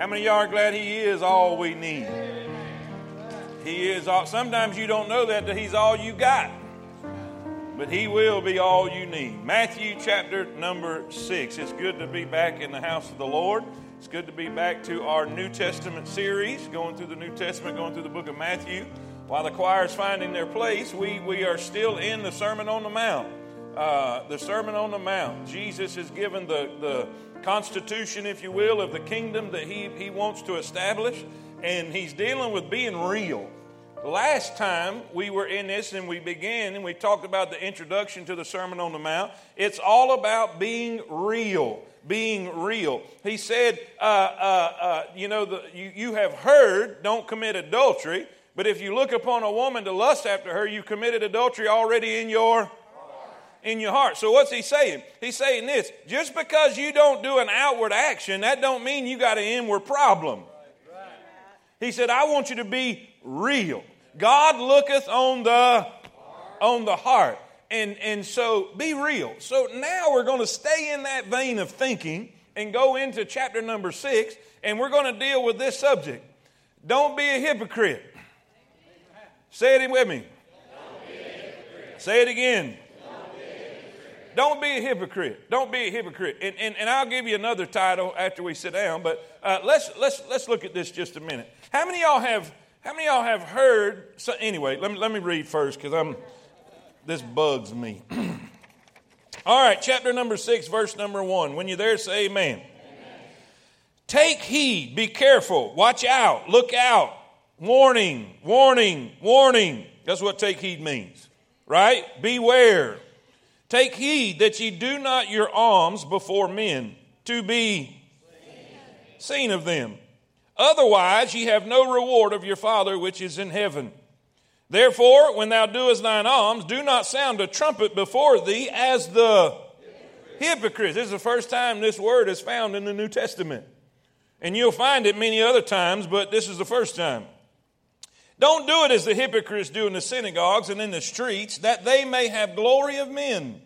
How many of y'all are glad He is all we need? He is all. Sometimes you don't know that, that He's all you got, but He will be all you need. Matthew chapter number six. It's good to be back in the house of the Lord. It's good to be back to our New Testament series, going through the New Testament, going through the book of Matthew. While the choir is finding their place, we, we are still in the Sermon on the Mount. Uh, the Sermon on the Mount. Jesus has given the, the constitution, if you will, of the kingdom that he, he wants to establish, and he's dealing with being real. Last time we were in this and we began and we talked about the introduction to the Sermon on the Mount, it's all about being real being real. He said, uh, uh, uh, You know, the, you, you have heard, don't commit adultery, but if you look upon a woman to lust after her, you committed adultery already in your in your heart. So what's he saying? He's saying this, just because you don't do an outward action, that don't mean you got an inward problem. He said, I want you to be real. God looketh on the on the heart. And, and so be real. So now we're going to stay in that vein of thinking and go into chapter number six, and we're going to deal with this subject. Don't be a hypocrite. Say it with me. Say it again. Don't be a hypocrite. Don't be a hypocrite. And, and, and I'll give you another title after we sit down, but uh, let's, let's, let's look at this just a minute. How many y'all have, how many y'all have heard, so anyway, let me, let me read first because I'm, this bugs me. All right, chapter number six, verse number one. When you're there, say amen. amen. Take heed, be careful, watch out, look out. Warning, warning, warning. That's what take heed means, right? Beware. Take heed that ye do not your alms before men to be seen of them. Otherwise, ye have no reward of your Father which is in heaven. Therefore, when thou doest thine alms, do not sound a trumpet before thee as the hypocrites. This is the first time this word is found in the New Testament. And you'll find it many other times, but this is the first time. Don't do it as the hypocrites do in the synagogues and in the streets, that they may have glory of men.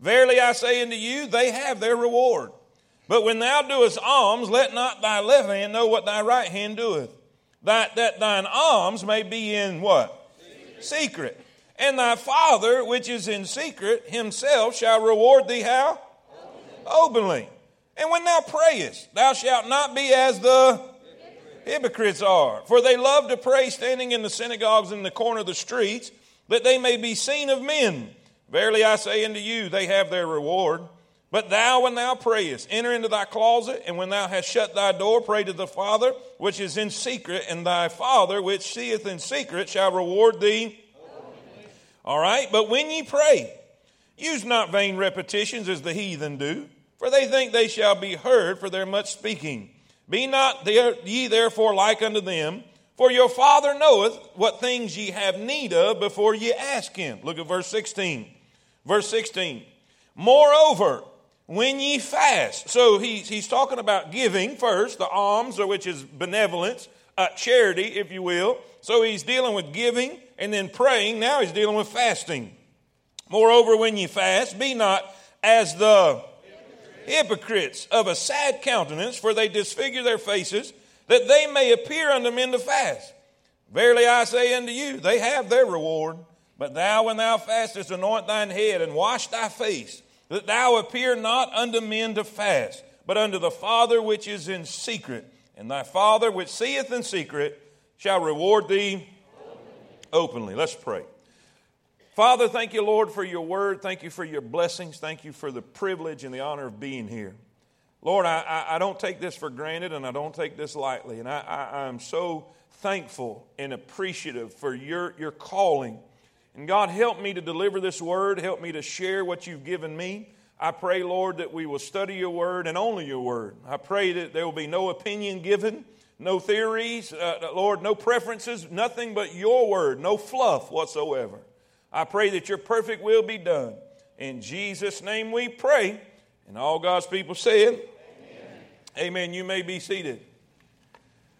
Verily I say unto you, they have their reward. But when thou doest alms, let not thy left hand know what thy right hand doeth. That, that thine alms may be in what? secret. And thy Father, which is in secret, himself shall reward thee how? Openly. And when thou prayest, thou shalt not be as the hypocrites are. For they love to pray standing in the synagogues in the corner of the streets, that they may be seen of men. Verily I say unto you, they have their reward. But thou, when thou prayest, enter into thy closet, and when thou hast shut thy door, pray to the Father which is in secret, and thy Father which seeth in secret shall reward thee. All right? But when ye pray, use not vain repetitions as the heathen do, for they think they shall be heard for their much speaking. Be not there, ye therefore like unto them, for your Father knoweth what things ye have need of before ye ask him. Look at verse 16. Verse 16. Moreover, when ye fast. So he's, he's talking about giving first, the alms, which is benevolence, uh, charity, if you will. So he's dealing with giving and then praying. Now he's dealing with fasting. Moreover, when ye fast, be not as the hypocrites of a sad countenance, for they disfigure their faces, that they may appear unto men to fast. Verily I say unto you, they have their reward. But thou, when thou fastest, anoint thine head and wash thy face that thou appear not unto men to fast, but unto the Father which is in secret. And thy Father which seeth in secret shall reward thee openly. Let's pray. Father, thank you, Lord, for your word. Thank you for your blessings. Thank you for the privilege and the honor of being here. Lord, I, I, don't take this for granted and I don't take this lightly. And I, I, I'm so thankful and appreciative for your, your calling and God, help me to deliver this word. Help me to share what you've given me. I pray, Lord, that we will study your word and only your word. I pray that there will be no opinion given, no theories, uh, Lord, no preferences, nothing but your word, no fluff whatsoever. I pray that your perfect will be done. In Jesus' name we pray. And all God's people said, Amen. Amen. You may be seated.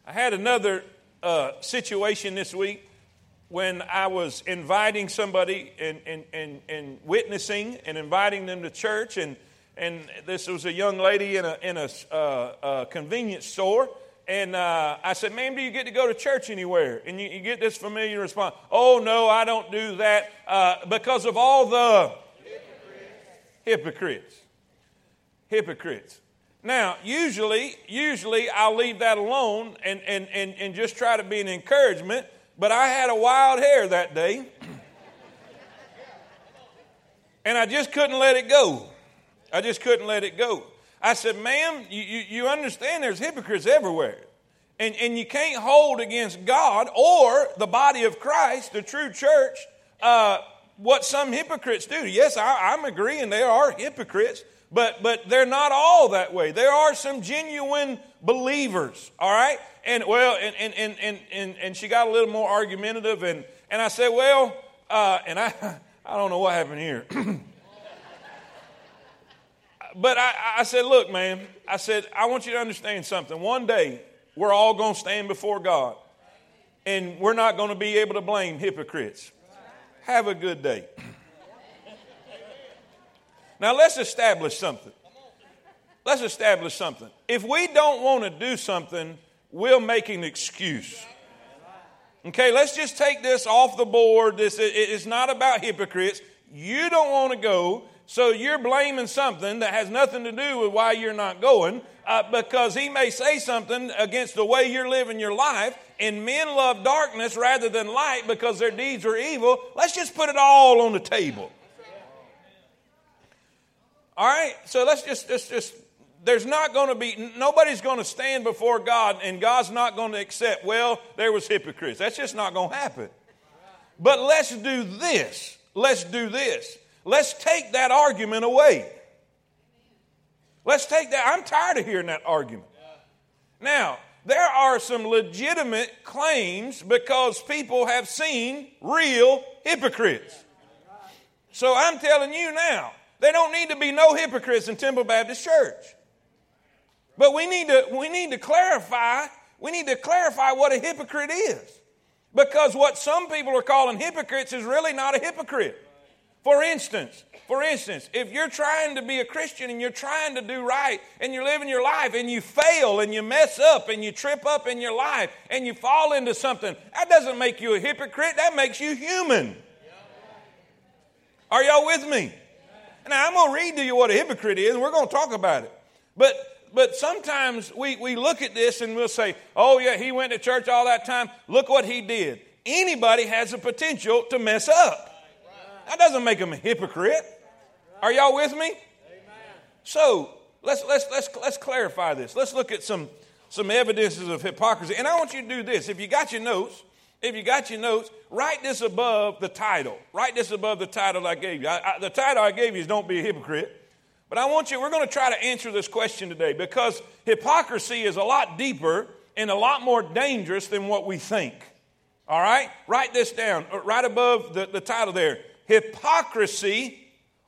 I had another uh, situation this week when I was inviting somebody and, and, and, and witnessing and inviting them to church, and, and this was a young lady in a, in a, uh, a convenience store, and uh, I said, Ma'am, do you get to go to church anywhere? And you, you get this familiar response Oh, no, I don't do that uh, because of all the hypocrites. hypocrites. Hypocrites. Now, usually, usually I'll leave that alone and, and, and, and just try to be an encouragement, but I had a wild hair that day. and I just couldn't let it go. I just couldn't let it go. I said, ma'am, you, you, you understand there's hypocrites everywhere. And, and you can't hold against God or the body of Christ, the true church, uh, what some hypocrites do. Yes, I, I'm agreeing there are hypocrites, but, but they're not all that way. There are some genuine believers, all right? And well, and, and, and, and, and, and she got a little more argumentative, and, and I said, well, uh, and I, I don't know what happened here. but I, I said, look, man, I said, I want you to understand something. One day, we're all going to stand before God, and we're not going to be able to blame hypocrites. Have a good day. Now, let's establish something. Let's establish something. If we don't want to do something, we'll make an excuse. Okay, let's just take this off the board. This it's not about hypocrites. You don't want to go, so you're blaming something that has nothing to do with why you're not going, uh, because he may say something against the way you're living your life. And men love darkness rather than light because their deeds are evil. Let's just put it all on the table. All right, so let's just, just, just there's not going to be, nobody's going to stand before God and God's not going to accept, well, there was hypocrites. That's just not going to happen. But let's do this. Let's do this. Let's take that argument away. Let's take that. I'm tired of hearing that argument. Now, there are some legitimate claims because people have seen real hypocrites. So I'm telling you now, there don't need to be no hypocrites in Temple Baptist Church. But we need to we need to clarify, we need to clarify what a hypocrite is. Because what some people are calling hypocrites is really not a hypocrite. For instance, for instance, if you're trying to be a Christian and you're trying to do right and you're living your life and you fail and you mess up and you trip up in your life and you fall into something, that doesn't make you a hypocrite, that makes you human. Are y'all with me? Now, I'm going to read to you what a hypocrite is and we're going to talk about it. But but sometimes we, we look at this and we'll say, oh, yeah, he went to church all that time. Look what he did. Anybody has the potential to mess up. That doesn't make them a hypocrite. Are y'all with me? So let's let's let's let's clarify this. Let's look at some some evidences of hypocrisy. And I want you to do this. If you got your notes, if you got your notes, write this above the title. Write this above the title I gave you. I, I, the title I gave you is "Don't Be a Hypocrite." But I want you. We're going to try to answer this question today because hypocrisy is a lot deeper and a lot more dangerous than what we think. All right? Write this down, uh, right above the, the title there hypocrisy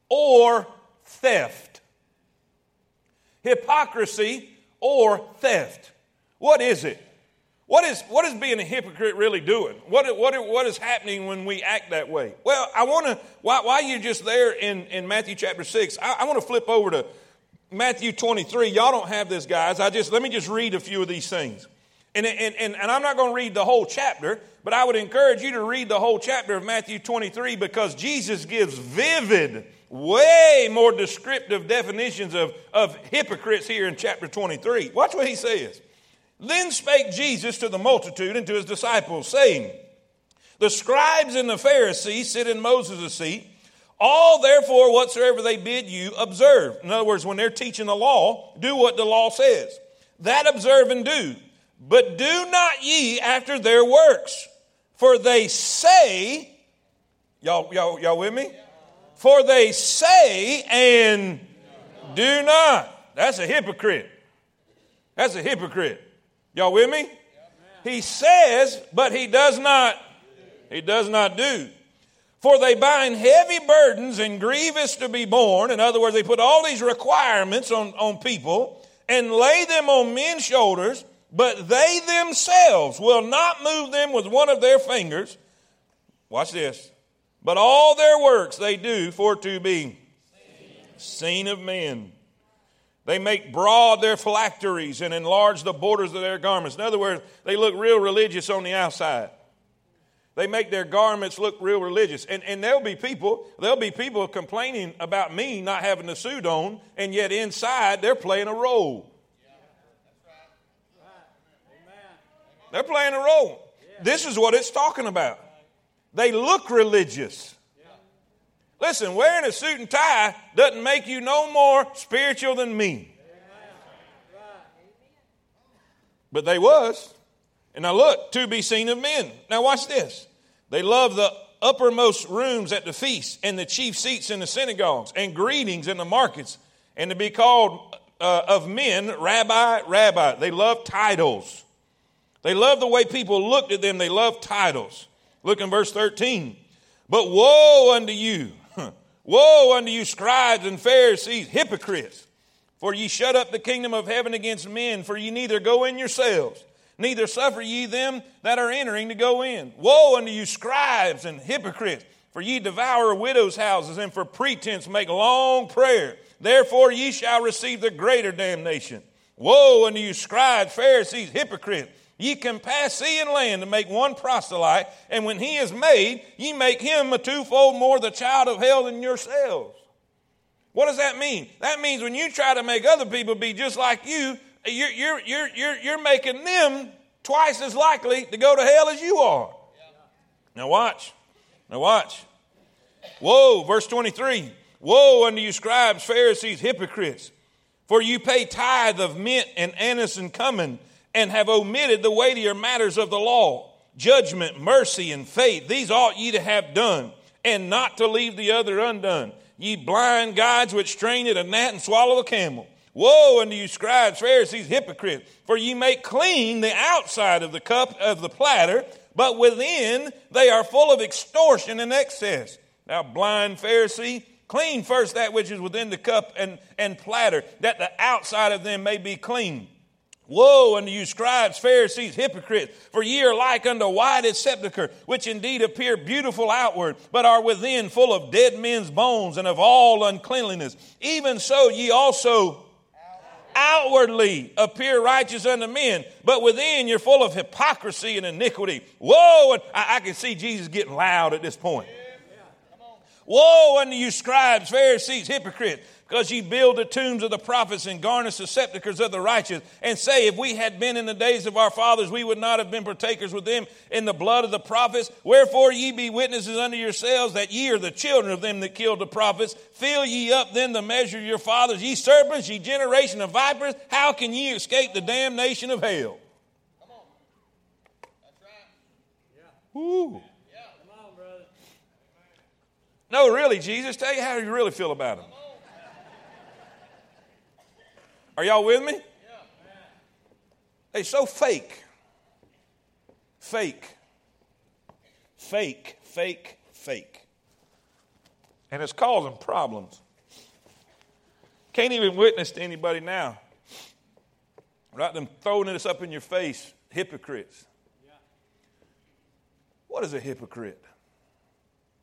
or theft. Hypocrisy or theft. What is it? What is, what is being a hypocrite really doing? What, what, what is happening when we act that way? Well, I want to, while, while you're just there in, in Matthew chapter 6, I, I want to flip over to Matthew 23. Y'all don't have this, guys. I just, let me just read a few of these things. And, and, and, and I'm not going to read the whole chapter, but I would encourage you to read the whole chapter of Matthew 23 because Jesus gives vivid, way more descriptive definitions of, of hypocrites here in chapter 23. Watch what he says. Then spake Jesus to the multitude and to his disciples, saying, The scribes and the Pharisees sit in Moses' seat. All therefore whatsoever they bid you, observe. In other words, when they're teaching the law, do what the law says. That observe and do. But do not ye after their works. For they say, y'all, y'all, y'all with me? For they say and do not. That's a hypocrite. That's a hypocrite. Y'all with me? He says, but he does not. He does not do. For they bind heavy burdens and grievous to be borne. In other words, they put all these requirements on, on people and lay them on men's shoulders but they themselves will not move them with one of their fingers. Watch this. But all their works they do for to be seen of men. They make broad their phylacteries and enlarge the borders of their garments. In other words, they look real religious on the outside. They make their garments look real religious. And, and there'll be people, there'll be people complaining about me not having a suit on, and yet inside they're playing a role. They're playing a role. This is what it's talking about. They look religious. Listen, wearing a suit and tie doesn't make you no more spiritual than me. But they was. And now look, to be seen of men. Now watch this. They love the uppermost rooms at the feasts and the chief seats in the synagogues and greetings in the markets and to be called uh, of men rabbi, rabbi. They love titles. They love the way people looked at them. They love titles. Look in verse 13. But woe unto you Woe unto you, scribes and Pharisees, hypocrites! For ye shut up the kingdom of heaven against men, for ye neither go in yourselves, neither suffer ye them that are entering to go in. Woe unto you, scribes and hypocrites! For ye devour widows' houses, and for pretense make long prayer. Therefore ye shall receive the greater damnation. Woe unto you, scribes, Pharisees, hypocrites! Ye can pass sea and land to make one proselyte, and when he is made, ye make him a twofold more the child of hell than yourselves. What does that mean? That means when you try to make other people be just like you, you're, you're, you're, you're, you're making them twice as likely to go to hell as you are. Now watch. Now watch. Woe, verse 23. Woe unto you, scribes, Pharisees, hypocrites, for you pay tithe of mint and anise and cumin and have omitted the weightier matters of the law judgment, mercy, and faith. These ought ye to have done, and not to leave the other undone. Ye blind guides which strain at a gnat and swallow a camel. Woe unto you, scribes, Pharisees, hypocrites, for ye make clean the outside of the cup of the platter, but within they are full of extortion and excess. Now, blind Pharisee, clean first that which is within the cup and, and platter, that the outside of them may be clean. Woe unto you, scribes, Pharisees, hypocrites, for ye are like unto whited sepulchre, which indeed appear beautiful outward, but are within full of dead men's bones and of all uncleanliness. Even so, ye also outwardly appear righteous unto men, but within you're full of hypocrisy and iniquity. Woe! And I, I can see Jesus getting loud at this point. Woe unto you, scribes, Pharisees, hypocrites! Because ye build the tombs of the prophets and garnish the sepulchres of the righteous, and say, If we had been in the days of our fathers, we would not have been partakers with them in the blood of the prophets. Wherefore ye be witnesses unto yourselves that ye are the children of them that killed the prophets. Fill ye up then the measure of your fathers, ye serpents, ye generation of vipers. How can ye escape the damnation of hell? Come on. That's right. Yeah. Ooh. Yeah. Come on, brother. No, really, Jesus, tell you how you really feel about him. Are y'all with me? They so fake. Fake. Fake, fake, fake. And it's causing problems. Can't even witness to anybody now. Right? Them throwing this up in your face. Hypocrites. What is a hypocrite?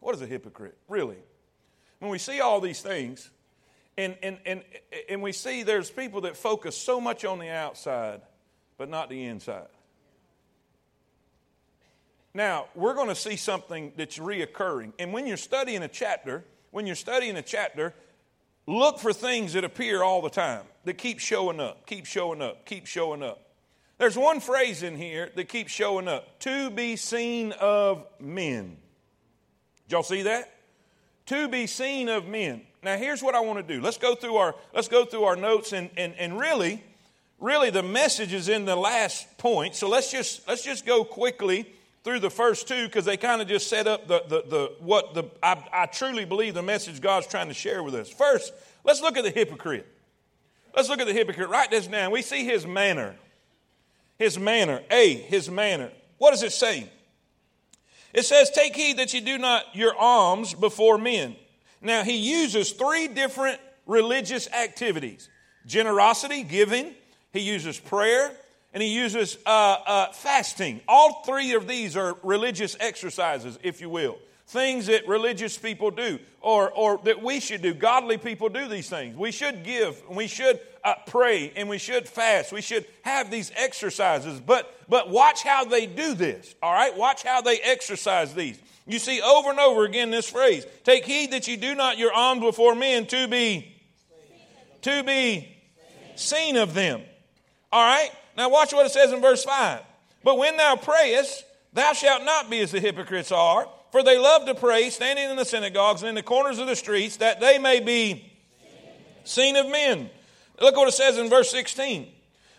What is a hypocrite? Really? When we see all these things, and, and, and, and we see there's people that focus so much on the outside, but not the inside. Now, we're going to see something that's reoccurring. And when you're studying a chapter, when you're studying a chapter, look for things that appear all the time, that keep showing up, keep showing up, keep showing up. There's one phrase in here that keeps showing up to be seen of men. Did y'all see that? To be seen of men. Now here's what I want to do. Let's go through our let's go through our notes and and, and really, really the message is in the last point. So let's just let's just go quickly through the first two because they kind of just set up the, the, the what the I, I truly believe the message God's trying to share with us. First, let's look at the hypocrite. Let's look at the hypocrite. Write this down. We see his manner. His manner. A, his manner. What does it say? It says, Take heed that you do not your alms before men. Now, he uses three different religious activities generosity, giving, he uses prayer, and he uses uh, uh, fasting. All three of these are religious exercises, if you will. things that religious people do or, or that we should do. Godly people do these things. We should give, we should uh, pray, and we should fast. We should have these exercises. But, but watch how they do this, all right? Watch how they exercise these. You see over and over again this phrase take heed that you do not your alms before men to be to be seen of them. All right? Now watch what it says in verse 5. But when thou prayest, thou shalt not be as the hypocrites are, for they love to pray, standing in the synagogues and in the corners of the streets, that they may be seen of men. Look what it says in verse 16.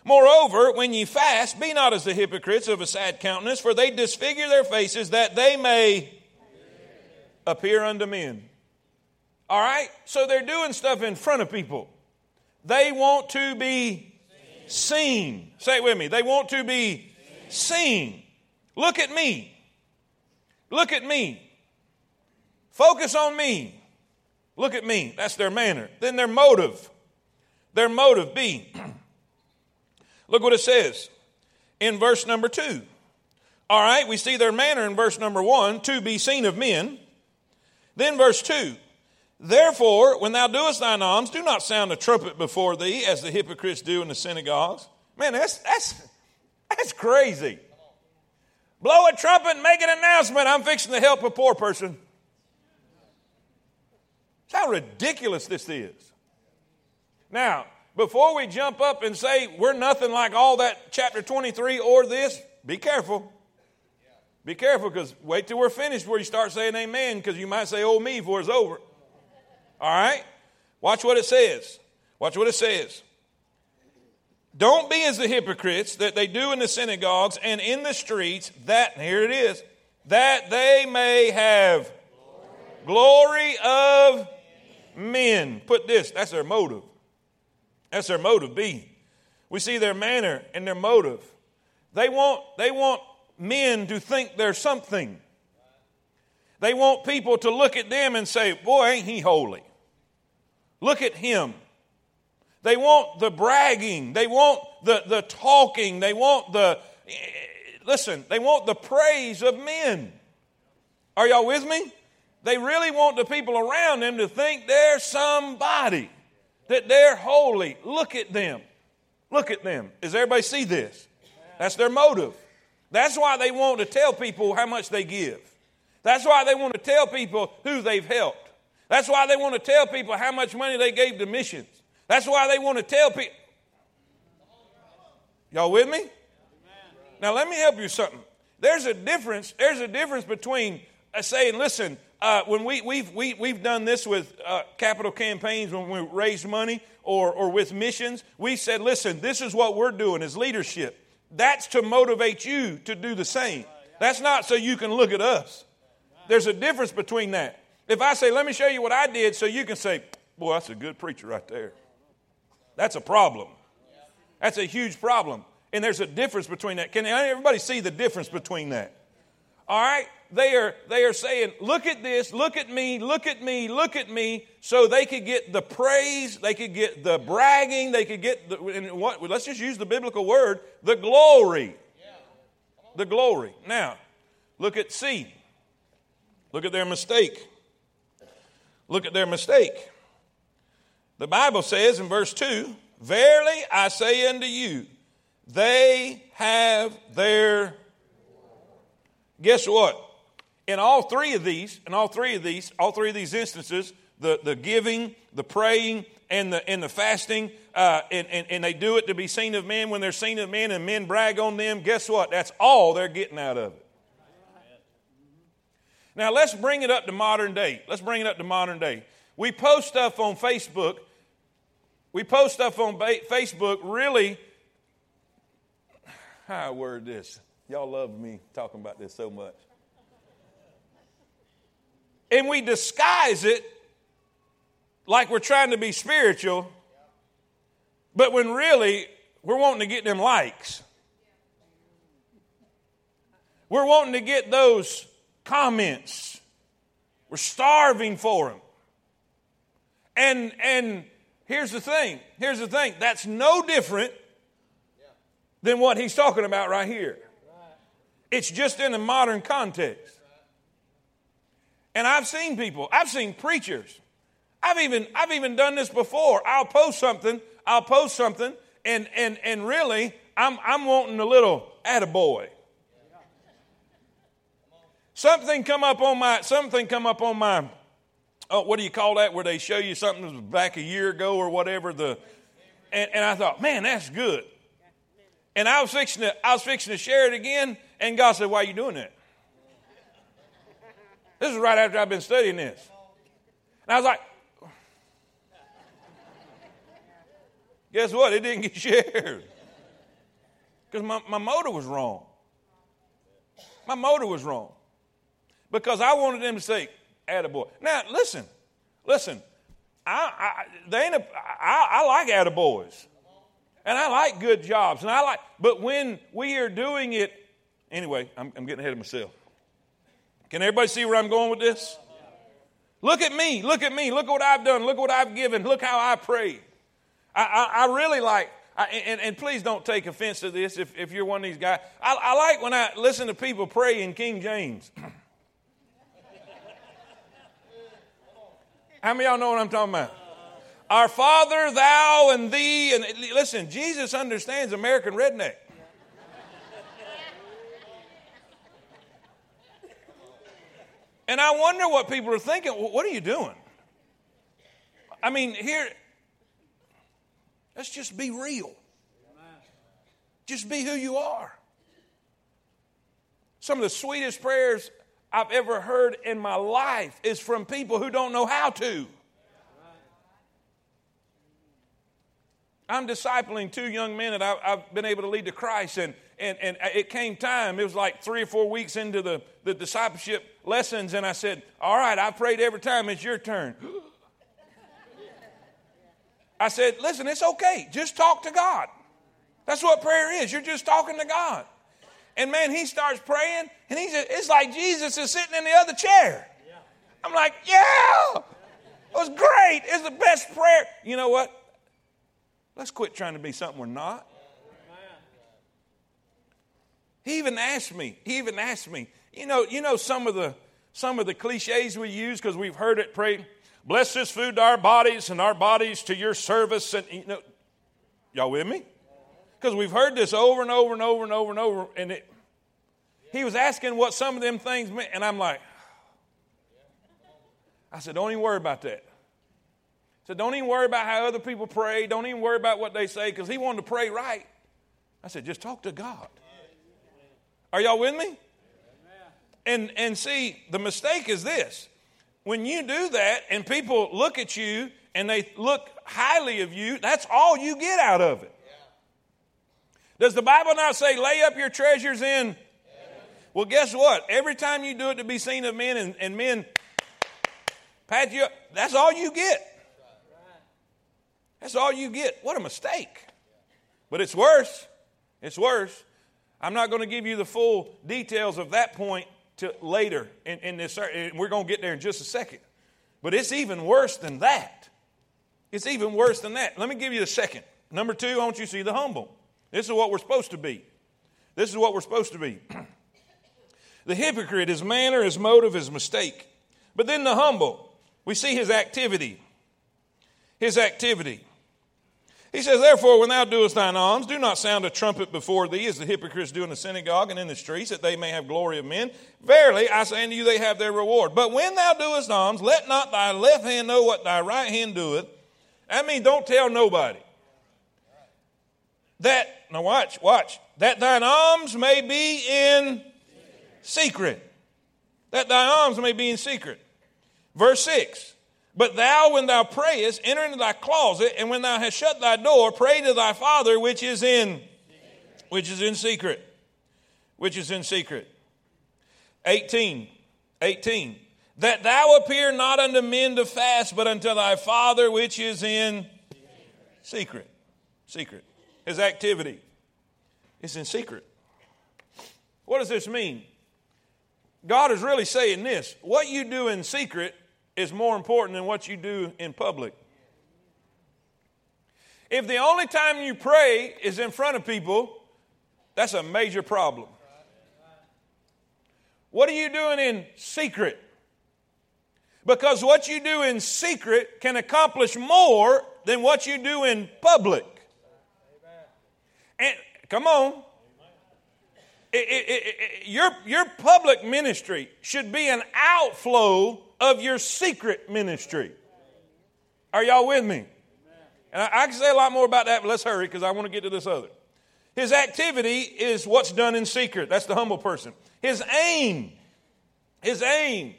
Moreover, when ye fast, be not as the hypocrites of a sad countenance, for they disfigure their faces that they may appear unto men. All right? So they're doing stuff in front of people. They want to be seen. Say it with me. They want to be seen. Look at me. Look at me. Focus on me. Look at me. That's their manner. Then their motive. Their motive, B. Look what it says in verse number two. All right, we see their manner in verse number one to be seen of men. Then verse two. Therefore, when thou doest thine alms, do not sound a trumpet before thee, as the hypocrites do in the synagogues. Man, that's that's that's crazy. Blow a trumpet and make an announcement. I'm fixing to help a poor person. That's how ridiculous this is. Now, before we jump up and say we're nothing like all that chapter 23 or this, be careful. Be careful because wait till we're finished before you start saying amen because you might say, oh, me, before it's over. All right? Watch what it says. Watch what it says. Don't be as the hypocrites that they do in the synagogues and in the streets, that, here it is, that they may have glory of men. Put this, that's their motive. That's their motive, B. We see their manner and their motive. They want, they want men to think they're something. They want people to look at them and say, Boy, ain't he holy. Look at him. They want the bragging. They want the, the talking. They want the, listen, they want the praise of men. Are y'all with me? They really want the people around them to think they're somebody, that they're holy. Look at them. Look at them. Does everybody see this? That's their motive. That's why they want to tell people how much they give. That's why they want to tell people who they've helped. That's why they want to tell people how much money they gave to missions. That's why they want to tell people. Y'all with me? Now let me help you something. There's a difference. There's a difference between uh, saying, "Listen, uh, when we, we've we, we've done this with uh, capital campaigns when we raise money or or with missions, we said, "Listen, this is what we're doing as leadership." That's to motivate you to do the same. That's not so you can look at us. There's a difference between that. If I say, let me show you what I did, so you can say, boy, that's a good preacher right there. That's a problem. That's a huge problem. And there's a difference between that. Can everybody see the difference between that? All right? They are, they are saying, look at this, look at me, look at me, look at me, so they could get the praise, they could get the bragging, they could get the, and what, let's just use the biblical word, the glory. The glory. Now, look at C. Look at their mistake. Look at their mistake. The Bible says in verse 2 Verily I say unto you, they have their. Guess what? In all three of these, in all three of these, all three of these instances, the, the giving, the praying, and the, and the fasting, uh, and, and, and they do it to be seen of men when they're seen of men and men brag on them, guess what? That's all they're getting out of it. Now let's bring it up to modern day. Let's bring it up to modern day. We post stuff on Facebook. We post stuff on ba- Facebook really. How I word this? Y'all love me talking about this so much. And we disguise it like we're trying to be spiritual, but when really we're wanting to get them likes. We're wanting to get those comments. We're starving for them. And and here's the thing. Here's the thing. That's no different than what he's talking about right here. It's just in a modern context. And I've seen people, I've seen preachers. I've even, I've even done this before. I'll post something, I'll post something, and, and, and really, I'm, I'm wanting a little attaboy. Something come up on my, something come up on my, oh, what do you call that? Where they show you something back a year ago or whatever. The, and, and I thought, man, that's good. And I was fixing to, I was fixing to share it again, and God said, "Why are you doing that?" This is right after I've been studying this. And I was like, guess what? It didn't get shared. Because my, my was wrong. My motive was wrong. Because I wanted them to say, attaboy. Now, listen, listen. I, I, they ain't a, I, I like attaboys. And I like good jobs. And I like, but when we are doing it, anyway, I'm, I'm getting ahead of myself. Can everybody see where I'm going with this? Look at me. Look at me. Look at what I've done. Look at what I've given. Look how I pray. I, I, I really like, I, and, and, please don't take offense to this if, if you're one of these guys. I, I like when I listen to people pray in King James. How many y'all know what I'm talking about? Our Father, thou, and thee. And listen, Jesus understands American redneck. And I wonder what people are thinking. What are you doing? I mean, here, let's just be real. Just be who you are. Some of the sweetest prayers I've ever heard in my life is from people who don't know how to. I'm discipling two young men that I, have been able to lead to Christ, and, and, and it came time. It was like three or four weeks into the, the discipleship lessons, and I said, All right, I prayed every time, it's your turn. I said, Listen, it's okay. Just talk to God. That's what prayer is. You're just talking to God. And man, he starts praying, and he's it's like Jesus is sitting in the other chair. I'm like, Yeah, it was great. It's the best prayer. You know what? Let's quit trying to be something we're not. He even asked me, he even asked me, you know, you know some of the some of the cliches we use because we've heard it pray, bless this food to our bodies and our bodies to your service. And you know, y'all with me? Because we've heard this over and over and over and over and over. And it, he was asking what some of them things meant, and I'm like, I said, don't even worry about that. So don't even worry about how other people pray. Don't even worry about what they say because he wanted to pray right. I said, just talk to God. Are y'all with me? And, and see, the mistake is this. When you do that and people look at you and they look highly of you, that's all you get out of it. Does the Bible not say, lay up your treasures in? Well, guess what? Every time you do it to be seen of men and, and men pat you up, that's all you get. That's all you get. What a mistake. But it's worse. It's worse. I'm not going to give you the full details of that point to later in, in this. We're going to get there in just a second. But it's even worse than that. It's even worse than that. Let me give you the second. Number two, I want you to see the humble. This is what we're supposed to be. This is what we're supposed to be. the hypocrite, his manner, his motive, his mistake. But then the humble, we see his activity his activity. He says, Therefore, when thou doest thine alms, do not sound a trumpet before thee, as the hypocrites do in the synagogue and in the streets, that they may have glory of men. Verily, I say unto you, they have their reward. But when thou doest alms, let not thy left hand know what thy right hand doeth. I mean, don't tell nobody. That, now watch, watch, that thine alms may be in secret. That thy alms may be in secret. Verse 6 but thou, when thou prayest, enter into thy closet, and when thou hast shut thy door, pray to thy Father which is in, which is in secret, which is in secret. 18, 18. That thou appear not unto men to fast, but unto thy Father which is in secret. Secret. His activity is in secret. What does this mean? God is really saying this. What you do in secret is more important than what you do in public. If the only time you pray is in front of people, that's a major problem. What are you doing in secret? Because what you do in secret can accomplish more than what you do in public. And come on. It, it, it, your, your public ministry should be an outflow of your secret ministry. Are y'all with me? And I, I can say a lot more about that, but let's hurry because I want to get to this other. His activity is what's done in secret. That's the humble person. His aim, his aim.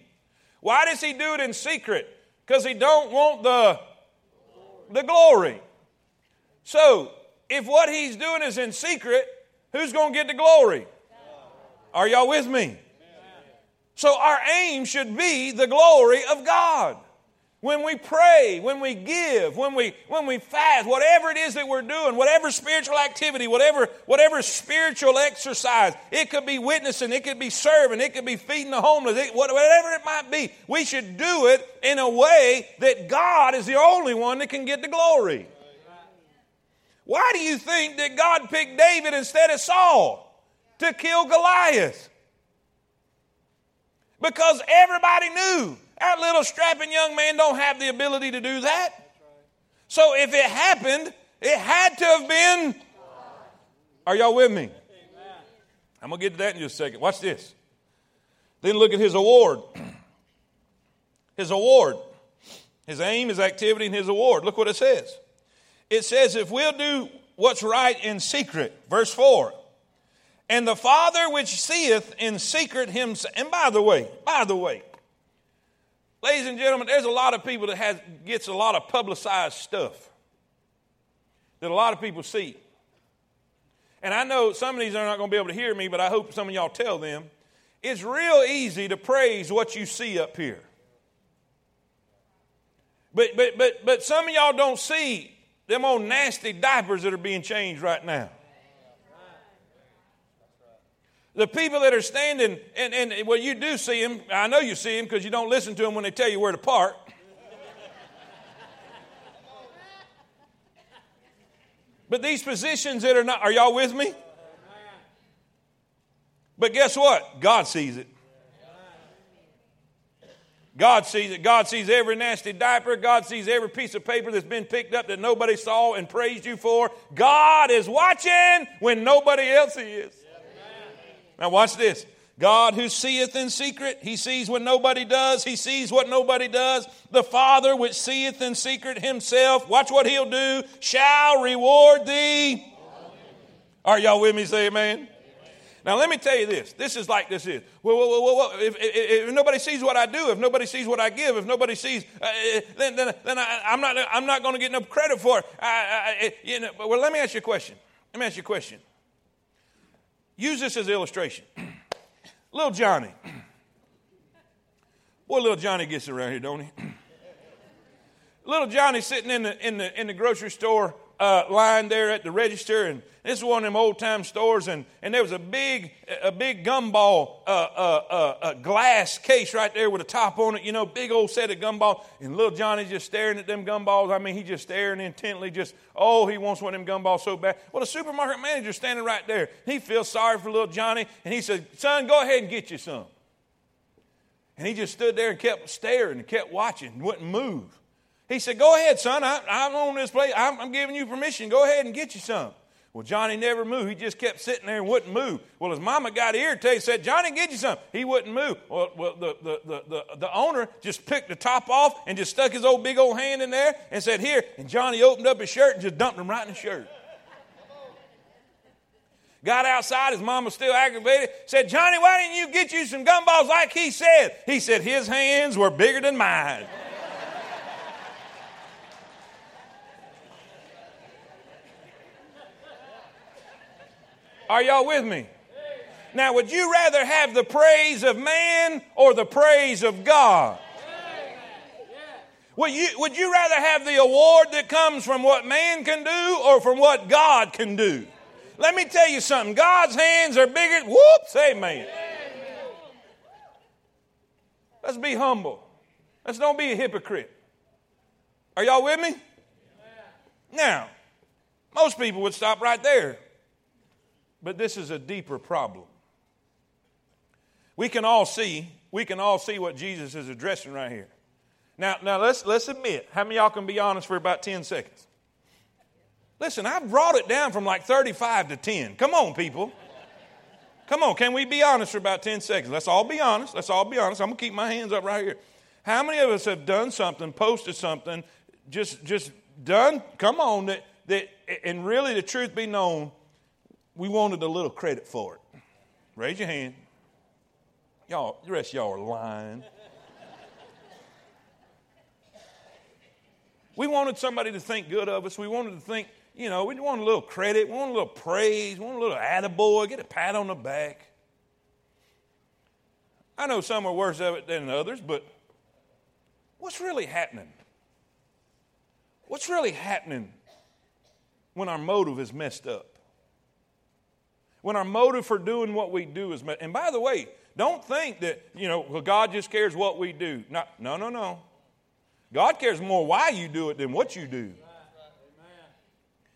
Why does he do it in secret? Because he don't want the, the glory. So, if what he's doing is in secret, who's going to get the glory? Are y'all with me? So, our aim should be the glory of God. When we pray, when we give, when we when we fast, whatever it is that we're doing, whatever spiritual activity, whatever whatever spiritual exercise, it could be witnessing, it could be serving, it could be feeding the homeless, it, whatever it might be. We should do it in a way that God is the only one that can get the glory. Why do you think that God picked David instead of Saul to kill Goliath? Because everybody knew that little strapping young man don't have the ability to do that. So if it happened, it had to have been. Are y'all with me? I'm going to get to that in just a second. Watch this. Then look at his award. His award. His aim, his activity, and his award. Look what it says. It says, if we'll do what's right in secret, verse 4, and the Father which seeth in secret himself. And by the way, by the way, ladies and gentlemen, there's a lot of people that has gets a lot of publicized stuff that a lot of people see. And I know some of these are not going to be able to hear me, but I hope some of y'all tell them. It's real easy to praise what you see up here. But, but, but, but some of y'all don't see them old nasty diapers that are being changed right now. The people that are standing, and, and well, you do see them. I know you see them because you don't listen to them when they tell you where to park. But these positions that are not, are y'all with me? But guess what? God sees it. God sees it. God sees every nasty diaper. God sees every piece of paper that's been picked up that nobody saw and praised you for. God is watching when nobody else is. Now, watch this. God who seeth in secret, he sees what nobody does, he sees what nobody does. The Father which seeth in secret himself, watch what he'll do, shall reward thee. Are y'all with me? Say amen. Now, let me tell you this. This is like this is. Well, well, well, well if, if, if, nobody sees what I do, if nobody sees what I give, if nobody sees, uh, then, then, then I, am not, I'm not going to get no credit for it. I, I, you know, well, let me ask you a question. Let me ask you a question. Use this as an illustration. little Johnny. Boy, little Johnny gets around here, don't he? little Johnny sitting in the, in the, in the grocery store uh, line there at the register, and this is one of them old time stores, and, and there was a big a big gumball uh, uh, uh, glass case right there with a top on it, you know, big old set of gumballs, and little Johnny's just staring at them gumballs. I mean, he's just staring intently, just oh, he wants one of them gumballs so bad. Well, the supermarket manager standing right there, he feels sorry for little Johnny, and he said, "Son, go ahead and get you some." And he just stood there and kept staring and kept watching, and wouldn't move. He said, Go ahead, son. I, am on this place. I'm, I'm giving you permission. Go ahead and get you some. Well, Johnny never moved. He just kept sitting there and wouldn't move. Well, his mama got irritated, said, Johnny, get you some. He wouldn't move. Well, well the, the, the, the, owner just picked the top off and just stuck his old big old hand in there and said, Here. And Johnny opened up his shirt and just dumped him right in the shirt. Got outside, his mama still aggravated. Said, Johnny, why didn't you get you some gumballs like he said? He said, His hands were bigger than mine. Are y'all with me? Now, would you rather have the praise of man or the praise of God? Would you, would you rather have the award that comes from what man can do or from what God can do? Let me tell you something. God's hands are bigger. Whoops, amen. Let's be humble. Let's don't be a hypocrite. Are y'all with me? Now, most people would stop right there. But this is a deeper problem. We can all see, we can all see what Jesus is addressing right here. Now, now let's, let's admit, how many y'all can be honest for about 10 seconds? Listen, I brought it down from like 35 to 10. Come on, people. Come on, can we be honest for about 10 seconds? Let's all be honest. Let's all be honest. I'm to keep my hands up right here. How many of us have done something, posted something, just, just done, come on, that, that, and really the truth be known, we wanted a little credit for it? Raise your hand. Y'all, the rest y'all are lying. we wanted somebody to think good of us. We wanted to think, you know, we want a little credit, we want a little praise, we want a little attaboy, get a pat on the back. I know some are worse of it than others, but what's really happening? What's really happening when our motive is messed up? When our motive for doing what we do is And by the way, don't think that, you know, well, God just cares what we do. No, no, no, no. God cares more why you do it than what you do.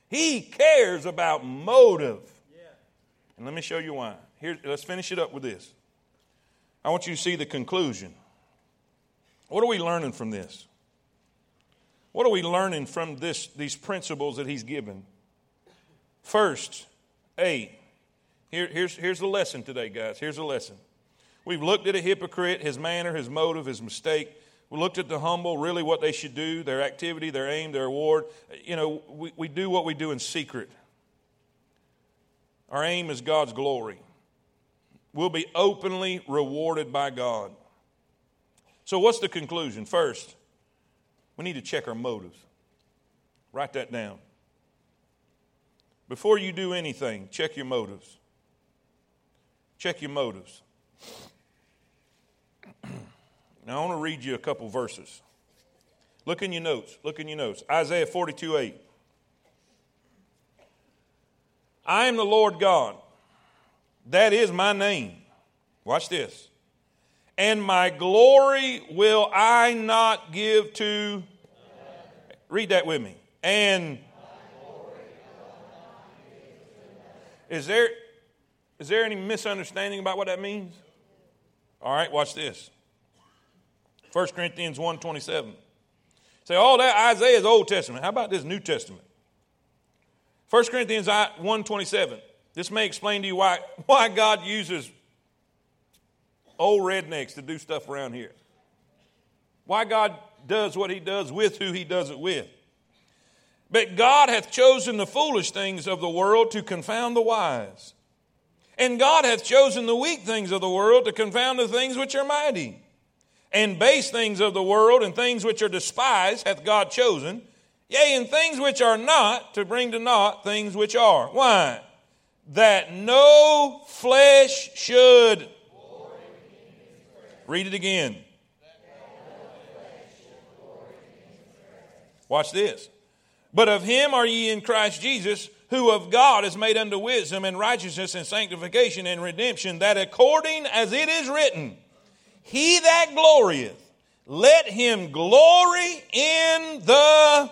He cares about motive. And let me show you why. Here, let's finish it up with this. I want you to see the conclusion. What are we learning from this? What are we learning from this, these principles that he's given? First, A. Here, here's, here's the lesson today, guys. Here's the lesson. We've looked at a hypocrite, his manner, his motive, his mistake. We looked at the humble, really what they should do, their activity, their aim, their reward. You know, we, we do what we do in secret. Our aim is God's glory. We'll be openly rewarded by God. So, what's the conclusion? First, we need to check our motives. Write that down. Before you do anything, check your motives. Check your motives. now, I want to read you a couple verses. Look in your notes. Look in your notes. Isaiah 42 8. I am the Lord God. That is my name. Watch this. And my glory will I not give to. Read that with me. And. Is there, is there any misunderstanding about what that means? All right, watch this. 1 Corinthians 1.27. Say, all that Isaiah is Old Testament. How about this New Testament? 1 Corinthians 1.27. This may explain to you why, why God uses old rednecks to do stuff around here. Why God does what he does with who he does it with. But God hath chosen the foolish things of the world to confound the wise. And God hath chosen the weak things of the world to confound the things which are mighty. And base things of the world and things which are despised hath God chosen, yea, and things which are not to bring to naught things which are. Why? That no flesh should Read it again. Watch this. But of him are ye in Christ Jesus, who of God is made unto wisdom and righteousness and sanctification and redemption, that according as it is written, He that glorieth, let him glory in the.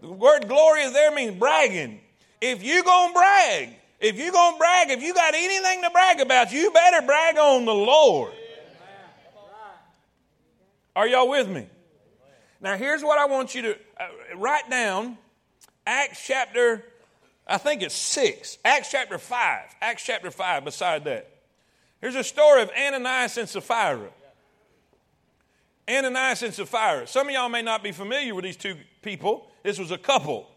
The word glory there means bragging. If you gonna brag, if you gonna brag, if you got anything to brag about, you better brag on the Lord. Are y'all with me? Now, here's what I want you to uh, write down Acts chapter, I think it's six, Acts chapter five, Acts chapter five, beside that. Here's a story of Ananias and Sapphira. Ananias and Sapphira. Some of y'all may not be familiar with these two people. This was a couple.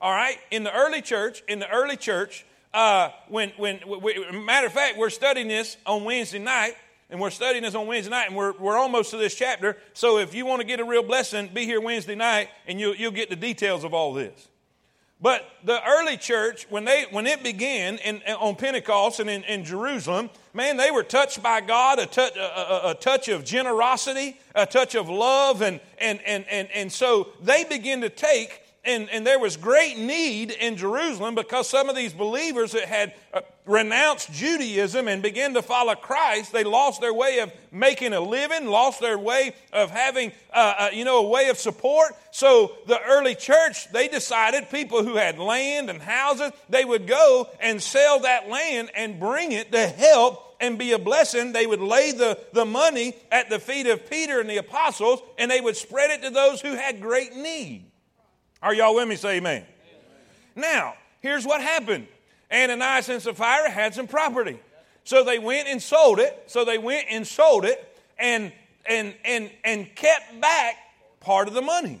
All right? In the early church, in the early church, uh, when, when, we, matter of fact, we're studying this on Wednesday night and we're studying this on Wednesday night, and we're, we're almost to this chapter. So if you want to get a real blessing, be here Wednesday night, and you'll, you'll get the details of all this. But the early church, when, they, when it began in, on Pentecost and in, in Jerusalem, man, they were touched by God, a touch, a, a, a, touch of generosity, a touch of love. And, and, and, and, and so they began to take and, and there was great need in Jerusalem because some of these believers that had uh, renounced Judaism and began to follow Christ, they lost their way of making a living, lost their way of having, uh, uh, you know, a way of support. So the early church, they decided people who had land and houses, they would go and sell that land and bring it to help and be a blessing, they would lay the, the money at the feet of Peter and the apostles, and they would spread it to those who had great need. Are y'all with me? Say amen. amen. Now, here's what happened Ananias and Sapphira had some property. So they went and sold it. So they went and sold it and, and, and, and kept back part of the money.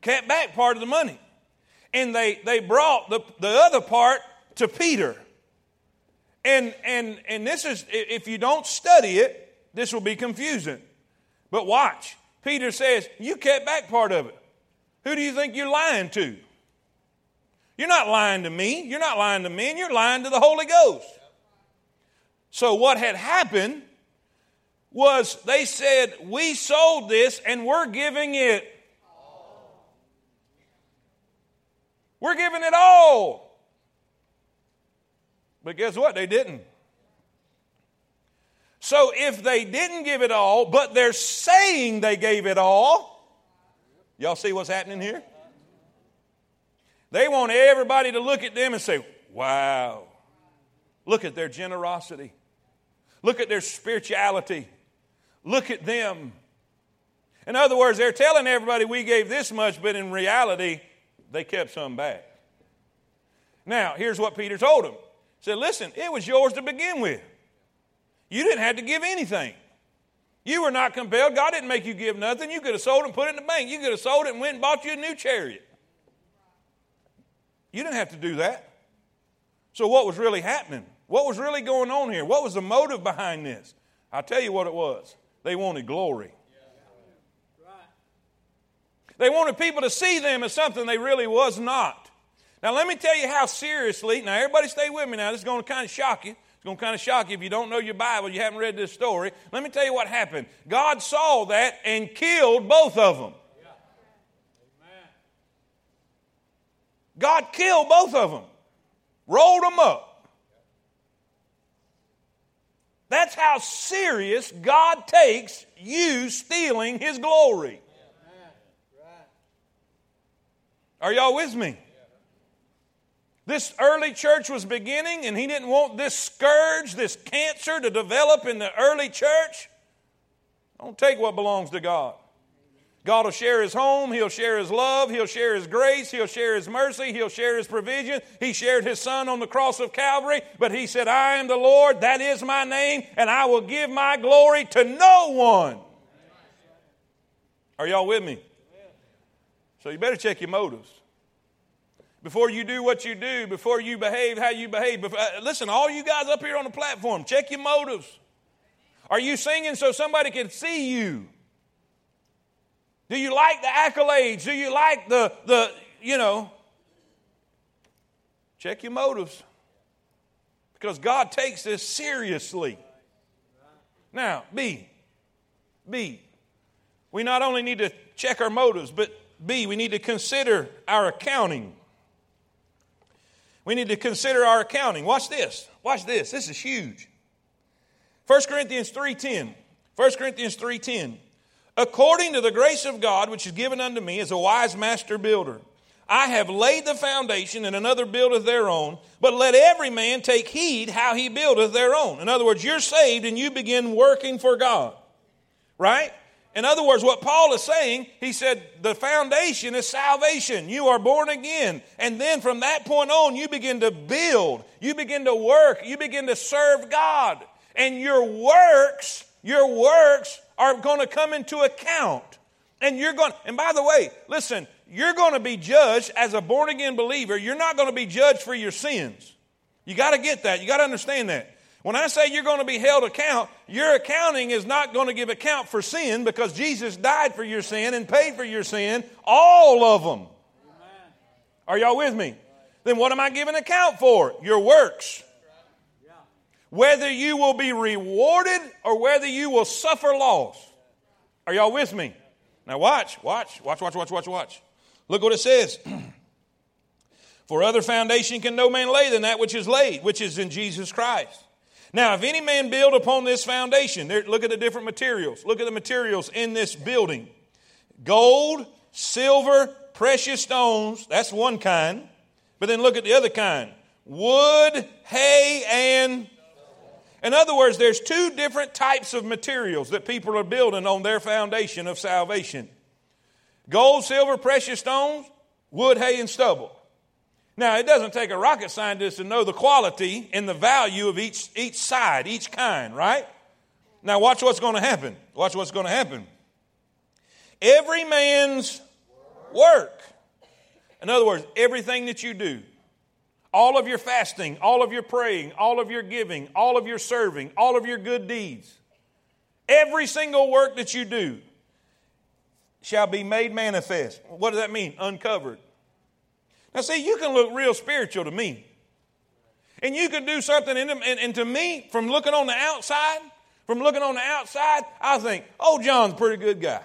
Kept back part of the money. And they, they brought the, the other part to Peter. And, and, and this is, if you don't study it, this will be confusing. But watch. Peter says, You kept back part of it. Who do you think you're lying to? You're not lying to me. You're not lying to me, and you're lying to the Holy Ghost. So, what had happened was they said, We sold this and we're giving it. We're giving it all. But guess what? They didn't. So if they didn't give it all, but they're saying they gave it all, y'all see what's happening here? They want everybody to look at them and say, wow, look at their generosity. Look at their spirituality. Look at them. In other words, they're telling everybody we gave this much, but in reality, they kept some back. Now, here's what Peter told them He said, Listen, it was yours to begin with. You didn't have to give anything. You were not compelled. God didn't make you give nothing. You could have sold and put it in the bank. You could have sold it and went and bought you a new chariot. You didn't have to do that. So, what was really happening? What was really going on here? What was the motive behind this? I'll tell you what it was. They wanted glory. They wanted people to see them as something they really was not. Now, let me tell you how seriously, now, everybody stay with me now. This is going to kind of shock you. It's going to kind of shock you if you don't know your Bible, you haven't read this story. Let me tell you what happened. God saw that and killed both of them. God killed both of them, rolled them up. That's how serious God takes you stealing His glory. Are y'all with me? This early church was beginning, and he didn't want this scourge, this cancer to develop in the early church. Don't take what belongs to God. God will share his home, he'll share his love, he'll share his grace, he'll share his mercy, he'll share his provision. He shared his son on the cross of Calvary, but he said, I am the Lord, that is my name, and I will give my glory to no one. Are y'all with me? So you better check your motives before you do what you do, before you behave how you behave. Before, uh, listen, all you guys up here on the platform, check your motives. Are you singing so somebody can see you? Do you like the accolades? Do you like the, the you know? Check your motives. Because God takes this seriously. Now, B. B. We not only need to check our motives, but B, we need to consider our accounting. We need to consider our accounting. Watch this. Watch this. This is huge. 1 Corinthians 3:10. 1 Corinthians 3:10. According to the grace of God which is given unto me as a wise master builder, I have laid the foundation and another buildeth their own, but let every man take heed how he buildeth their own. In other words, you're saved and you begin working for God. Right? In other words, what Paul is saying, he said, the foundation is salvation. You are born again. And then from that point on, you begin to build, you begin to work, you begin to serve God. And your works, your works are going to come into account. And you're going, and by the way, listen, you're going to be judged as a born again believer. You're not going to be judged for your sins. You got to get that. You got to understand that. When I say you're going to be held account, your accounting is not going to give account for sin because Jesus died for your sin and paid for your sin, all of them. Are y'all with me? Then what am I giving account for? Your works. Whether you will be rewarded or whether you will suffer loss. Are y'all with me? Now watch, watch, watch, watch, watch, watch, watch. Look what it says. For other foundation can no man lay than that which is laid, which is in Jesus Christ. Now, if any man build upon this foundation, there, look at the different materials. Look at the materials in this building gold, silver, precious stones. That's one kind. But then look at the other kind wood, hay, and. In other words, there's two different types of materials that people are building on their foundation of salvation gold, silver, precious stones, wood, hay, and stubble. Now, it doesn't take a rocket scientist to know the quality and the value of each, each side, each kind, right? Now, watch what's going to happen. Watch what's going to happen. Every man's work. In other words, everything that you do, all of your fasting, all of your praying, all of your giving, all of your serving, all of your good deeds, every single work that you do shall be made manifest. What does that mean? Uncovered. Now, see, you can look real spiritual to me. And you can do something, and, and, and to me, from looking on the outside, from looking on the outside, I think, oh, John's a pretty good guy.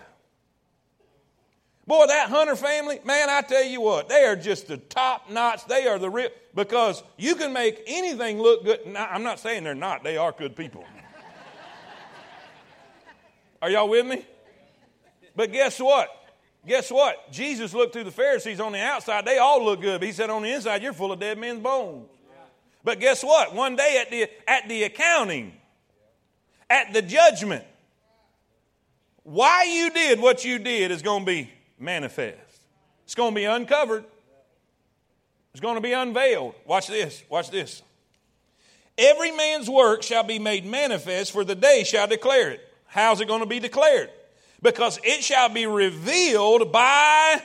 Boy, that Hunter family, man, I tell you what, they are just the top notch. They are the real, because you can make anything look good. Now, I'm not saying they're not, they are good people. are y'all with me? But guess what? Guess what? Jesus looked through the Pharisees on the outside. They all look good. But he said on the inside, you're full of dead men's bones. But guess what? One day at the, at the accounting, at the judgment, why you did what you did is going to be manifest. It's going to be uncovered. It's going to be unveiled. Watch this. Watch this. Every man's work shall be made manifest, for the day shall declare it. How's it going to be declared? Because it shall be revealed by,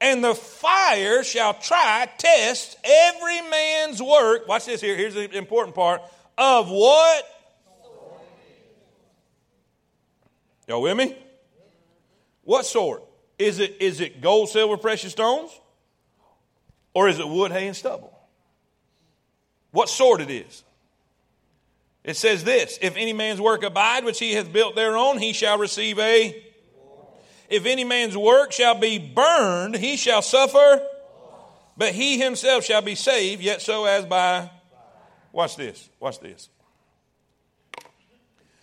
and the fire shall try, test every man's work. Watch this here. Here's the important part of what? Y'all with me? What sort? Is it, is it gold, silver, precious stones? Or is it wood, hay, and stubble? What sort it is? It says this If any man's work abide, which he hath built thereon, he shall receive a. If any man's work shall be burned, he shall suffer, but he himself shall be saved, yet so as by. Watch this. Watch this.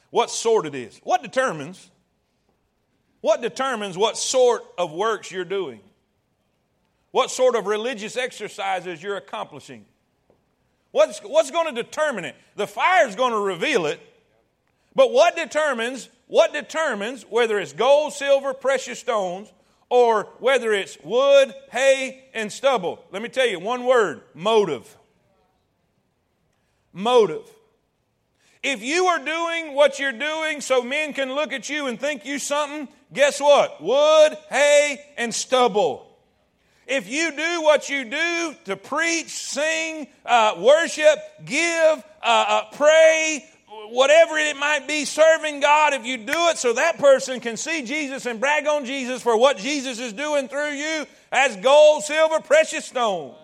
What sort it is? What determines what determines what sort of works you're doing? What sort of religious exercises you're accomplishing? What's, what's going to determine it? The fire is going to reveal it, but what determines what determines whether it's gold, silver, precious stones, or whether it's wood, hay, and stubble? Let me tell you one word motive. Motive. If you are doing what you're doing so men can look at you and think you something, guess what? Wood, hay, and stubble. If you do what you do to preach, sing, uh, worship, give, uh, uh, pray, whatever it might be, serving God, if you do it so that person can see Jesus and brag on Jesus for what Jesus is doing through you as gold, silver, precious stones.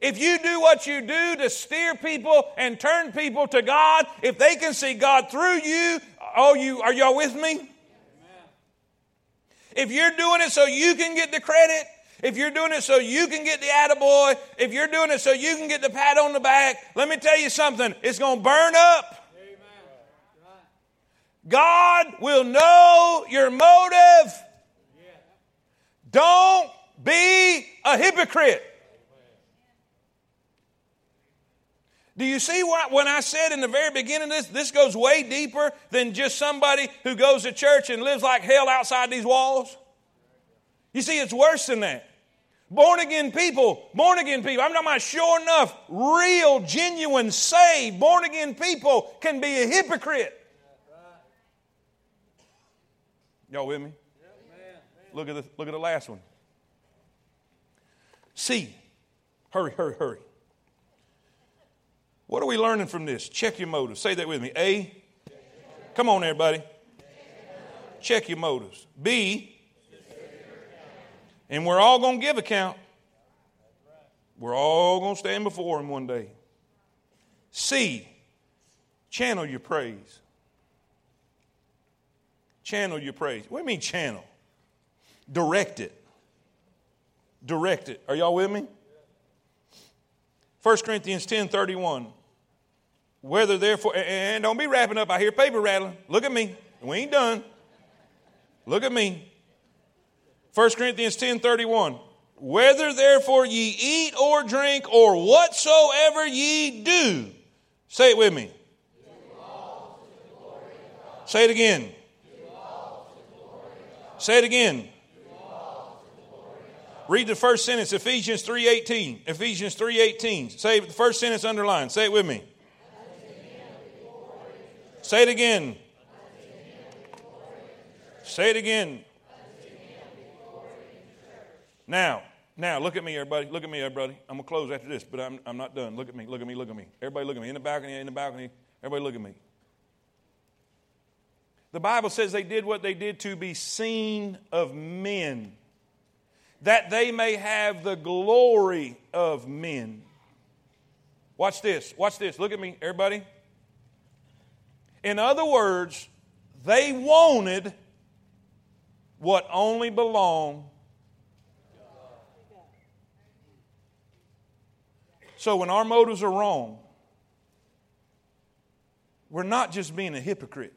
If you do what you do to steer people and turn people to God, if they can see God through you, oh, you are y'all with me? If you're doing it so you can get the credit, if you're doing it so you can get the attaboy, if you're doing it so you can get the pat on the back, let me tell you something, it's going to burn up. God will know your motive. Don't be a hypocrite. Do you see what, when I said in the very beginning this, this goes way deeper than just somebody who goes to church and lives like hell outside these walls? You see, it's worse than that. Born again people, born again people, I'm talking about sure enough, real, genuine, saved, born again people can be a hypocrite. Y'all with me? Look at the, look at the last one. See, Hurry, hurry, hurry. What are we learning from this? Check your motives. Say that with me. A. Come on, everybody. Check your motives. B. And we're all going to give account. We're all going to stand before Him one day. C. Channel your praise. Channel your praise. What do you mean channel? Direct it. Direct it. Are y'all with me? 1 Corinthians 10 31. Whether therefore, and don't be wrapping up. I hear paper rattling. Look at me. We ain't done. Look at me. 1 Corinthians 10 31. Whether therefore ye eat or drink or whatsoever ye do, Say it with me. Say it again. Say it again. Read the first sentence, Ephesians 3.18. Ephesians 3.18. Say the first sentence underlined. Say it with me. Say it again. Say it again. Now, now, look at me, everybody. Look at me, everybody. I'm going to close after this, but I'm, I'm not done. Look at me. Look at me. Look at me. Everybody, look at me. In the balcony, in the balcony. Everybody, look at me. The Bible says they did what they did to be seen of men, that they may have the glory of men. Watch this. Watch this. Look at me, everybody. In other words, they wanted what only belonged So when our motives are wrong, we're not just being a hypocrite,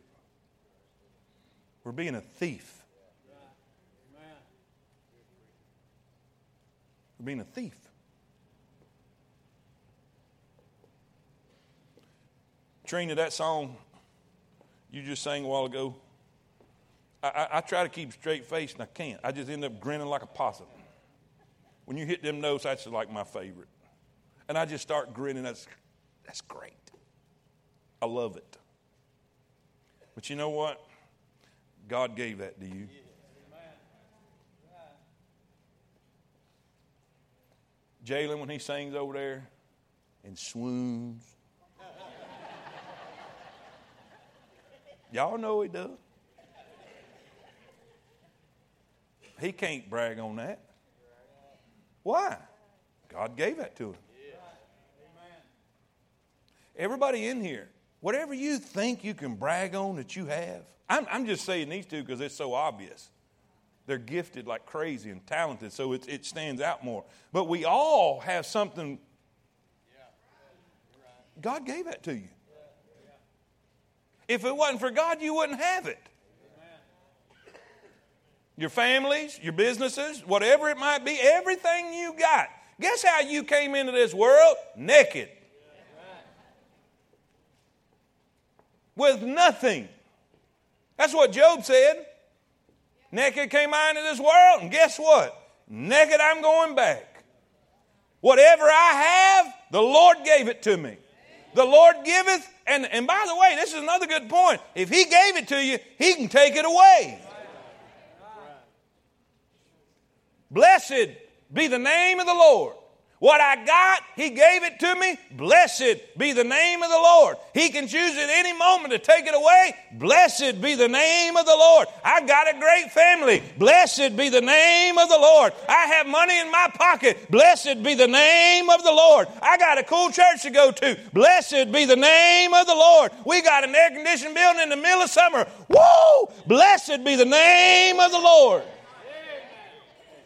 we're being a thief. We're being a thief. Trina, that song you just sang a while ago, I, I, I try to keep straight face and I can't. I just end up grinning like a possum. When you hit them notes, that's like my favorite. And I just start grinning. That's, that's great. I love it. But you know what? God gave that to you. Jalen, when he sings over there and swoons, y'all know he does. He can't brag on that. Why? God gave that to him. Everybody in here, whatever you think you can brag on that you have, I'm, I'm just saying these two because it's so obvious. They're gifted like crazy and talented, so it, it stands out more. But we all have something. God gave that to you. If it wasn't for God, you wouldn't have it. Your families, your businesses, whatever it might be, everything you got. Guess how you came into this world? Naked. with nothing. That's what Job said. Naked came I into this world, and guess what? Naked I'm going back. Whatever I have, the Lord gave it to me. The Lord giveth, and, and by the way, this is another good point. If He gave it to you, He can take it away. Blessed be the name of the Lord. What I got, He gave it to me. Blessed be the name of the Lord. He can choose at any moment to take it away. Blessed be the name of the Lord. I got a great family. Blessed be the name of the Lord. I have money in my pocket. Blessed be the name of the Lord. I got a cool church to go to. Blessed be the name of the Lord. We got an air conditioned building in the middle of summer. Whoa! Blessed be the name of the Lord.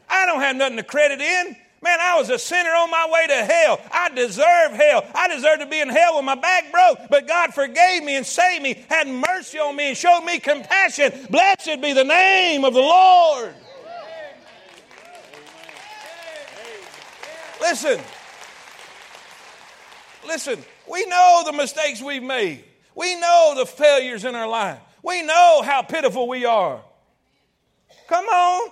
I don't have nothing to credit in. Man, I was a sinner on my way to hell. I deserve hell. I deserve to be in hell when my back broke, but God forgave me and saved me, had mercy on me, and showed me compassion. Blessed be the name of the Lord. Listen, listen, we know the mistakes we've made. We know the failures in our life. We know how pitiful we are. Come on.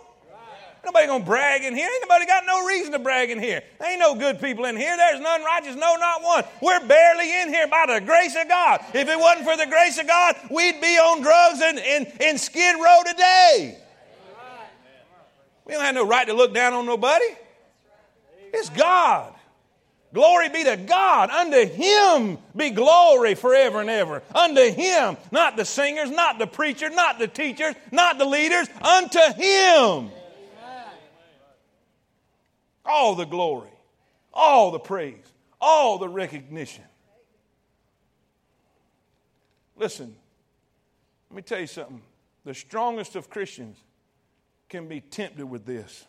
Nobody gonna brag in here. Ain't nobody got no reason to brag in here. Ain't no good people in here. There's none righteous, no, not one. We're barely in here by the grace of God. If it wasn't for the grace of God, we'd be on drugs and in, in Skid Row today. We don't have no right to look down on nobody. It's God. Glory be to God. Unto Him be glory forever and ever. Unto Him, not the singers, not the preachers, not the teachers, not the leaders. Unto Him all the glory, all the praise, all the recognition. Listen, let me tell you something. The strongest of Christians can be tempted with this.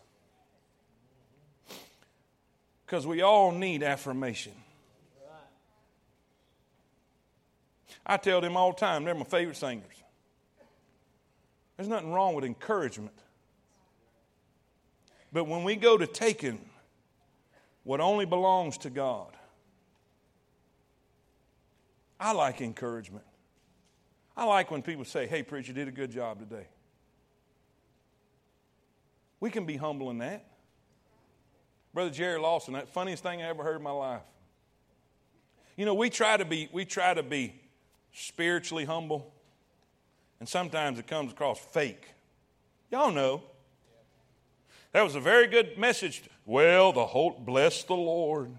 Because we all need affirmation. I tell them all the time, they're my favorite singers. There's nothing wrong with encouragement. But when we go to taking what only belongs to God, I like encouragement. I like when people say, hey, preacher, did a good job today. We can be humble in that. Brother Jerry Lawson, that funniest thing I ever heard in my life. You know, we try to be, we try to be spiritually humble, and sometimes it comes across fake. Y'all know. That was a very good message. Well, the whole bless the Lord.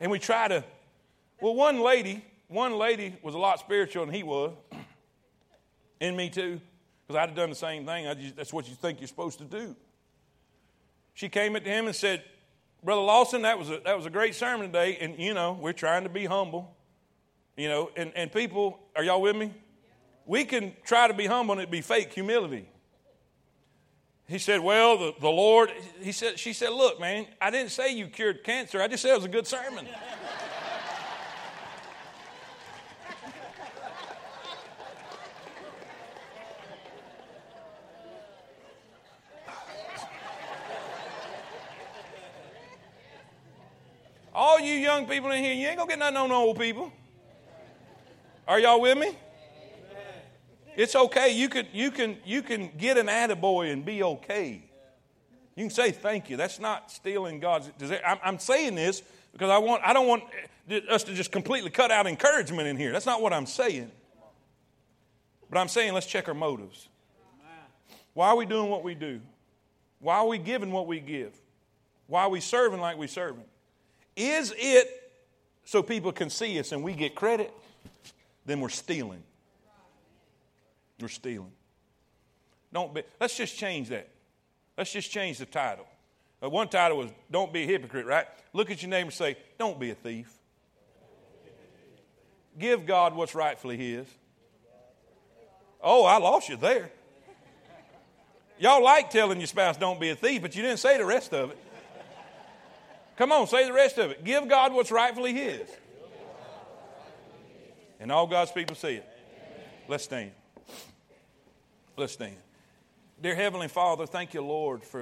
And we try to, well, one lady, one lady was a lot spiritual than he was, and me too, because I'd have done the same thing. Just, that's what you think you're supposed to do. She came up to him and said, Brother Lawson, that was a, that was a great sermon today, and you know, we're trying to be humble. You know, and, and people, are y'all with me? We can try to be humble and it be fake humility. He said, Well, the, the Lord, he said, she said, Look, man, I didn't say you cured cancer. I just said it was a good sermon. All you young people in here, you ain't gonna get nothing on old people. Are y'all with me? It's okay. You can, you can, you can get an attaboy and be okay. You can say thank you. That's not stealing God's. I'm, I'm saying this because I want. I don't want us to just completely cut out encouragement in here. That's not what I'm saying. But I'm saying let's check our motives. Why are we doing what we do? Why are we giving what we give? Why are we serving like we're serving? Is it so people can see us and we get credit? Then we're stealing. We're stealing. Don't be, let's just change that. Let's just change the title. Uh, one title was Don't Be a Hypocrite, right? Look at your neighbor and say, Don't be a thief. Give God what's rightfully His. Oh, I lost you there. Y'all like telling your spouse, Don't be a thief, but you didn't say the rest of it. Come on, say the rest of it. Give God what's rightfully His. And all God's people see it. Let's stand. Let's stand. Dear Heavenly Father, thank you, Lord, for